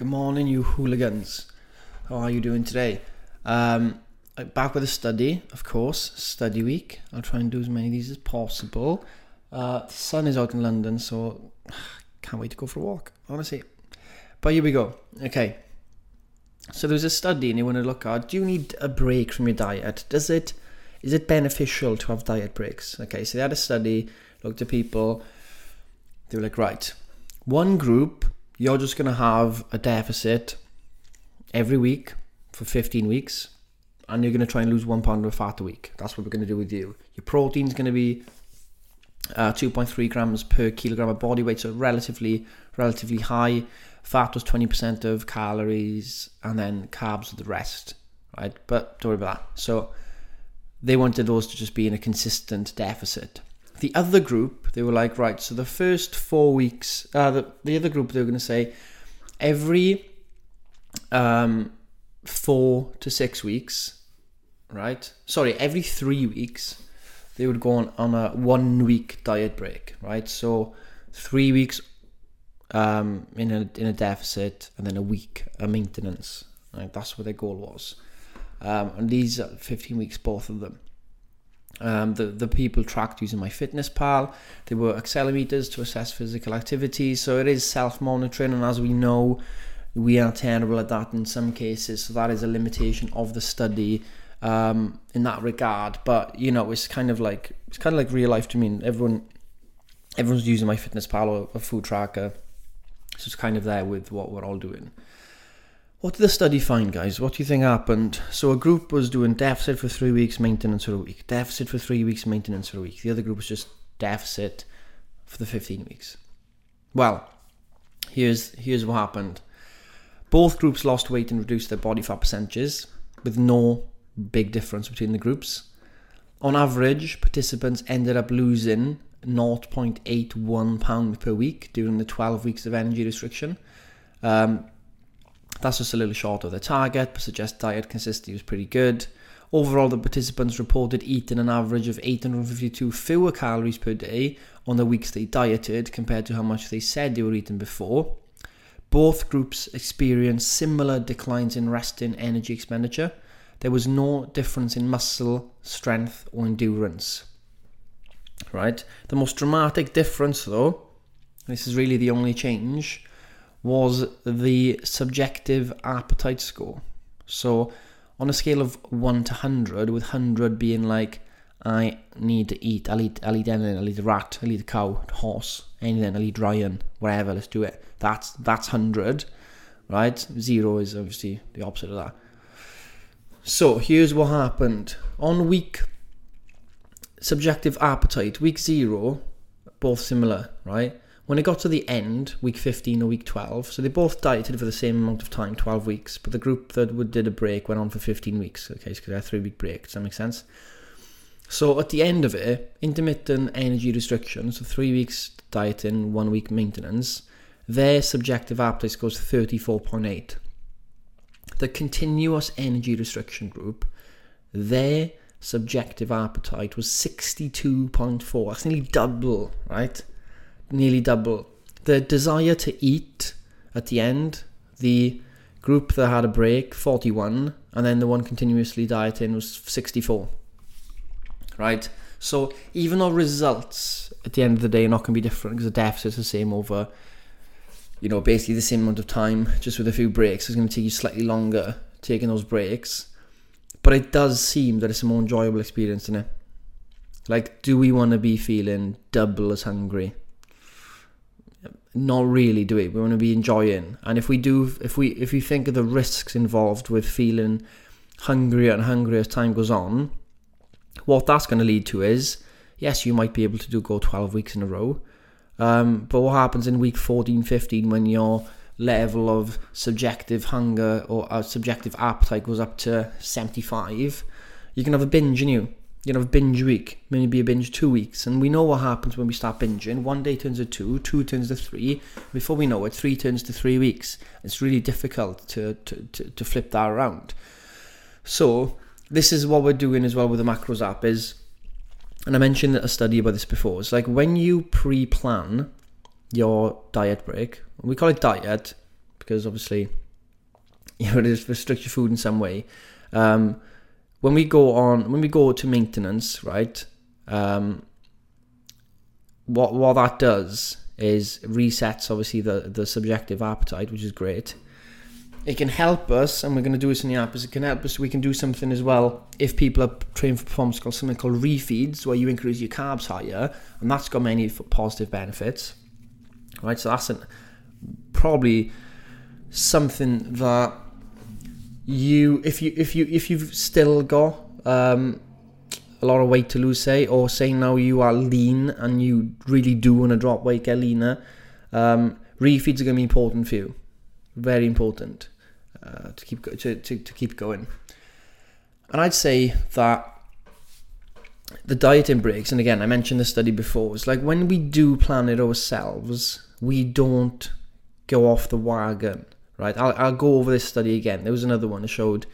Good morning, you hooligans. How are you doing today? Um, back with a study, of course, study week. I'll try and do as many of these as possible. Uh, the sun is out in London, so can't wait to go for a walk, honestly. But here we go. Okay. So there's a study, and you want to look at: Do you need a break from your diet? Does it? Is it beneficial to have diet breaks? Okay. So they had a study, looked at people. They were like, right, one group, you're just going to have a deficit every week for 15 weeks, and you're going to try and lose one pound of fat a week. That's what we're going to do with you. Your protein's going to be uh, 2.3 grams per kilogram of body weight, so relatively relatively high. Fat was 20% of calories, and then carbs were the rest, right? But don't worry about that. So they wanted those to just be in a consistent deficit. The other group, they were like, right, so the first four weeks, uh, the, the other group, they were going to say every um, four to six weeks, right? Sorry, every three weeks, they would go on, on a one week diet break, right? So three weeks um, in a in a deficit and then a week a maintenance. Right? That's what their goal was. Um, and these are 15 weeks, both of them. Um, the the people tracked using MyFitnessPal. They were accelerometers to assess physical activity. So it is self monitoring, and as we know, we are terrible at that in some cases. So that is a limitation of the study um, in that regard. But you know, it's kind of like it's kind of like real life to me. Everyone everyone's using MyFitnessPal or a food tracker, so it's kind of there with what we're all doing. What did the study find, guys? What do you think happened? So a group was doing deficit for three weeks, maintenance for a week. Deficit for three weeks, maintenance for a week. The other group was just deficit for the 15 weeks. Well, here's here's what happened. Both groups lost weight and reduced their body fat percentages, with no big difference between the groups. On average, participants ended up losing 0.81 pound per week during the 12 weeks of energy restriction. Um, that's just a little short of the target, but suggests diet consistency was pretty good. Overall, the participants reported eating an average of 852 fewer calories per day on the weeks they dieted compared to how much they said they were eating before. Both groups experienced similar declines in resting energy expenditure. There was no difference in muscle strength or endurance. Right? The most dramatic difference, though, this is really the only change, was the subjective appetite score. So, on a scale of 1 to 100, with 100 being like, I need to eat, I'll eat, I'll eat anything, I'll eat a rat, I'll eat a cow, a horse, anything, I'll eat Ryan, whatever, let's do it. That's, that's 100, right? Zero is obviously the opposite of that. So, here's what happened. On week subjective appetite, week zero, both similar, right? When it got to the end, week 15 or week 12, so they both dieted for the same amount of time, 12 weeks, but the group that did a break went on for 15 weeks, okay, because they had a three week break. Does that make sense? So at the end of it, intermittent energy restriction, so three weeks dieting, one week maintenance, their subjective appetite to 34.8. The continuous energy restriction group, their subjective appetite was 62.4. That's nearly double, right? Nearly double. The desire to eat at the end, the group that had a break, 41, and then the one continuously dieting was 64. Right? So even though results at the end of the day are not going to be different because the deficit's the same over, you know, basically the same amount of time, just with a few breaks, it's going to take you slightly longer taking those breaks. But it does seem that it's a more enjoyable experience, isn't it? Like, do we want to be feeling double as hungry? Not really do it. We want to be enjoying. And if we do if we if we think of the risks involved with feeling hungrier and hungrier as time goes on what that's going to lead to is yes you might be able to do go 12 weeks in a row. Um, but what happens in week 14 15 when your level of subjective hunger or uh, subjective appetite goes up to 75 you can have a binge in you you know, binge week, maybe a binge two weeks. And we know what happens when we start binging. One day turns to two, two turns to three. Before we know it, three turns to three weeks. It's really difficult to, to, to, to flip that around. So this is what we're doing as well with the macros app is, and I mentioned a study about this before. It's like when you pre-plan your diet break, we call it diet, because obviously you know just restrict your food in some way. Um, when we go on when we go to maintenance, right? Um, what what that does is resets obviously the the subjective appetite, which is great. It can help us, and we're going to do this in the app. Is it can help us. We can do something as well if people are trained for performance called something called refeeds, where you increase your carbs higher, and that's got many positive benefits. Right, so that's an, probably something that you if you if you if you've still got um, a lot of weight to lose, say, or say now you are lean and you really do want to drop weight, get leaner, um, refeeds are going to be important for you. Very important uh, to keep to, to, to keep going. And I'd say that the dieting breaks, and again, I mentioned the study before, it's like when we do plan it ourselves, we don't go off the wagon, right? I'll, I'll go over this study again. There was another one that showed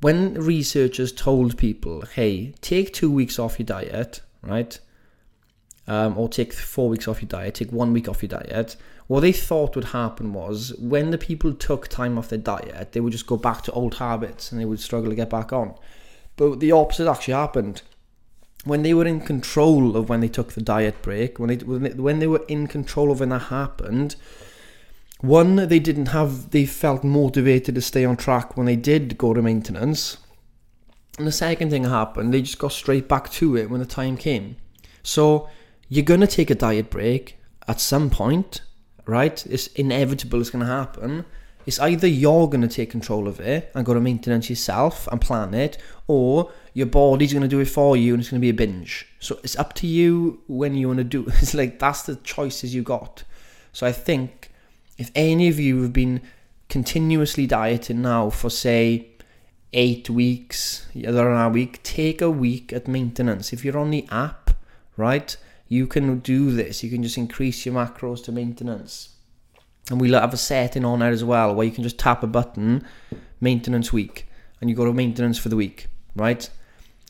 when researchers told people, hey, take two weeks off your diet, right? Um, or take four weeks off your diet, take one week off your diet. What they thought would happen was when the people took time off their diet, they would just go back to old habits and they would struggle to get back on. But the opposite actually happened. When they were in control of when they took the diet break, when they when they were in control of when that happened, one, they didn't have, they felt motivated to stay on track when they did go to maintenance. And the second thing happened, they just got straight back to it when the time came. So you're going to take a diet break at some point, right? It's inevitable, it's going to happen. It's either you're going to take control of it and go to maintenance yourself and plan it, or your body's going to do it for you and it's going to be a binge. So it's up to you when you want to do it. It's like that's the choices you got. So I think if any of you have been continuously dieting now for say eight weeks, than a week, take a week at maintenance. If you're on the app, right, you can do this. You can just increase your macros to maintenance. And we'll have a setting on there as well where you can just tap a button, maintenance week, and you go to maintenance for the week, right?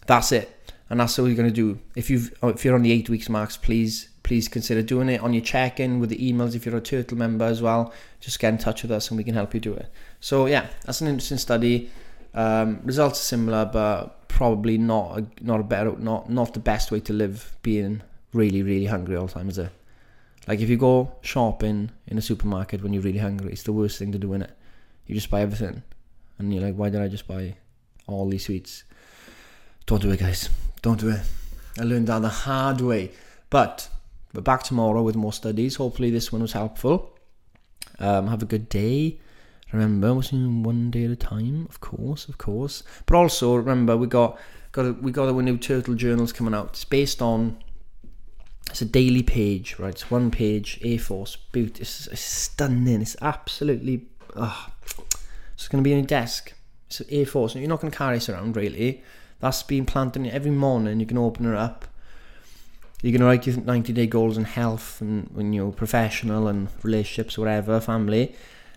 That's it. And that's what you're going to do. If you've oh, if you're on the eight weeks max, please please consider doing it on your check-in with the emails if you're a turtle member as well. Just get in touch with us and we can help you do it. So yeah that's an interesting study. Um, results are similar but probably not a, not a better not not the best way to live being really really hungry all the time is it? Like if you go shopping in a supermarket when you're really hungry it's the worst thing to do in it you just buy everything and you're like why did i just buy all these sweets? Don't do it guys. Don't do it. I learned that the hard way. But but back tomorrow with more studies. Hopefully, this one was helpful. Um, have a good day. Remember, we're doing one day at a time, of course, of course. But also remember, we got got a, we got our new turtle journals coming out. It's based on it's a daily page, right? It's one page, A4, boot. It's, it's stunning. It's absolutely. Oh, it's going to be on your desk. It's A4, so you're not going to carry this around really. That's being planted every morning. You can open it up you're to write your 90 day goals in health and when you're professional and relationships, whatever, family.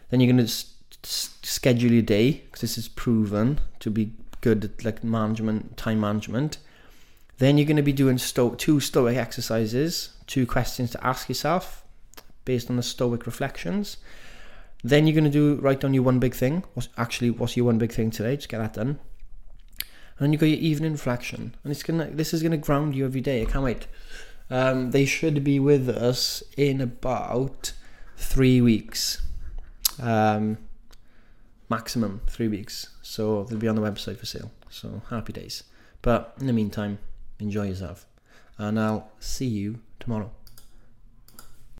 Then you're going to s- s- schedule your day because this is proven to be good at like management, time management. Then you're going to be doing sto- two stoic exercises, two questions to ask yourself based on the stoic reflections. Then you're going to do write down your one big thing. What's actually what's your one big thing today? Just get that done. And you got your evening reflection, and it's gonna. This is gonna ground you every day. I can't wait. Um, they should be with us in about three weeks, um, maximum three weeks. So they'll be on the website for sale. So happy days. But in the meantime, enjoy yourself, and I'll see you tomorrow.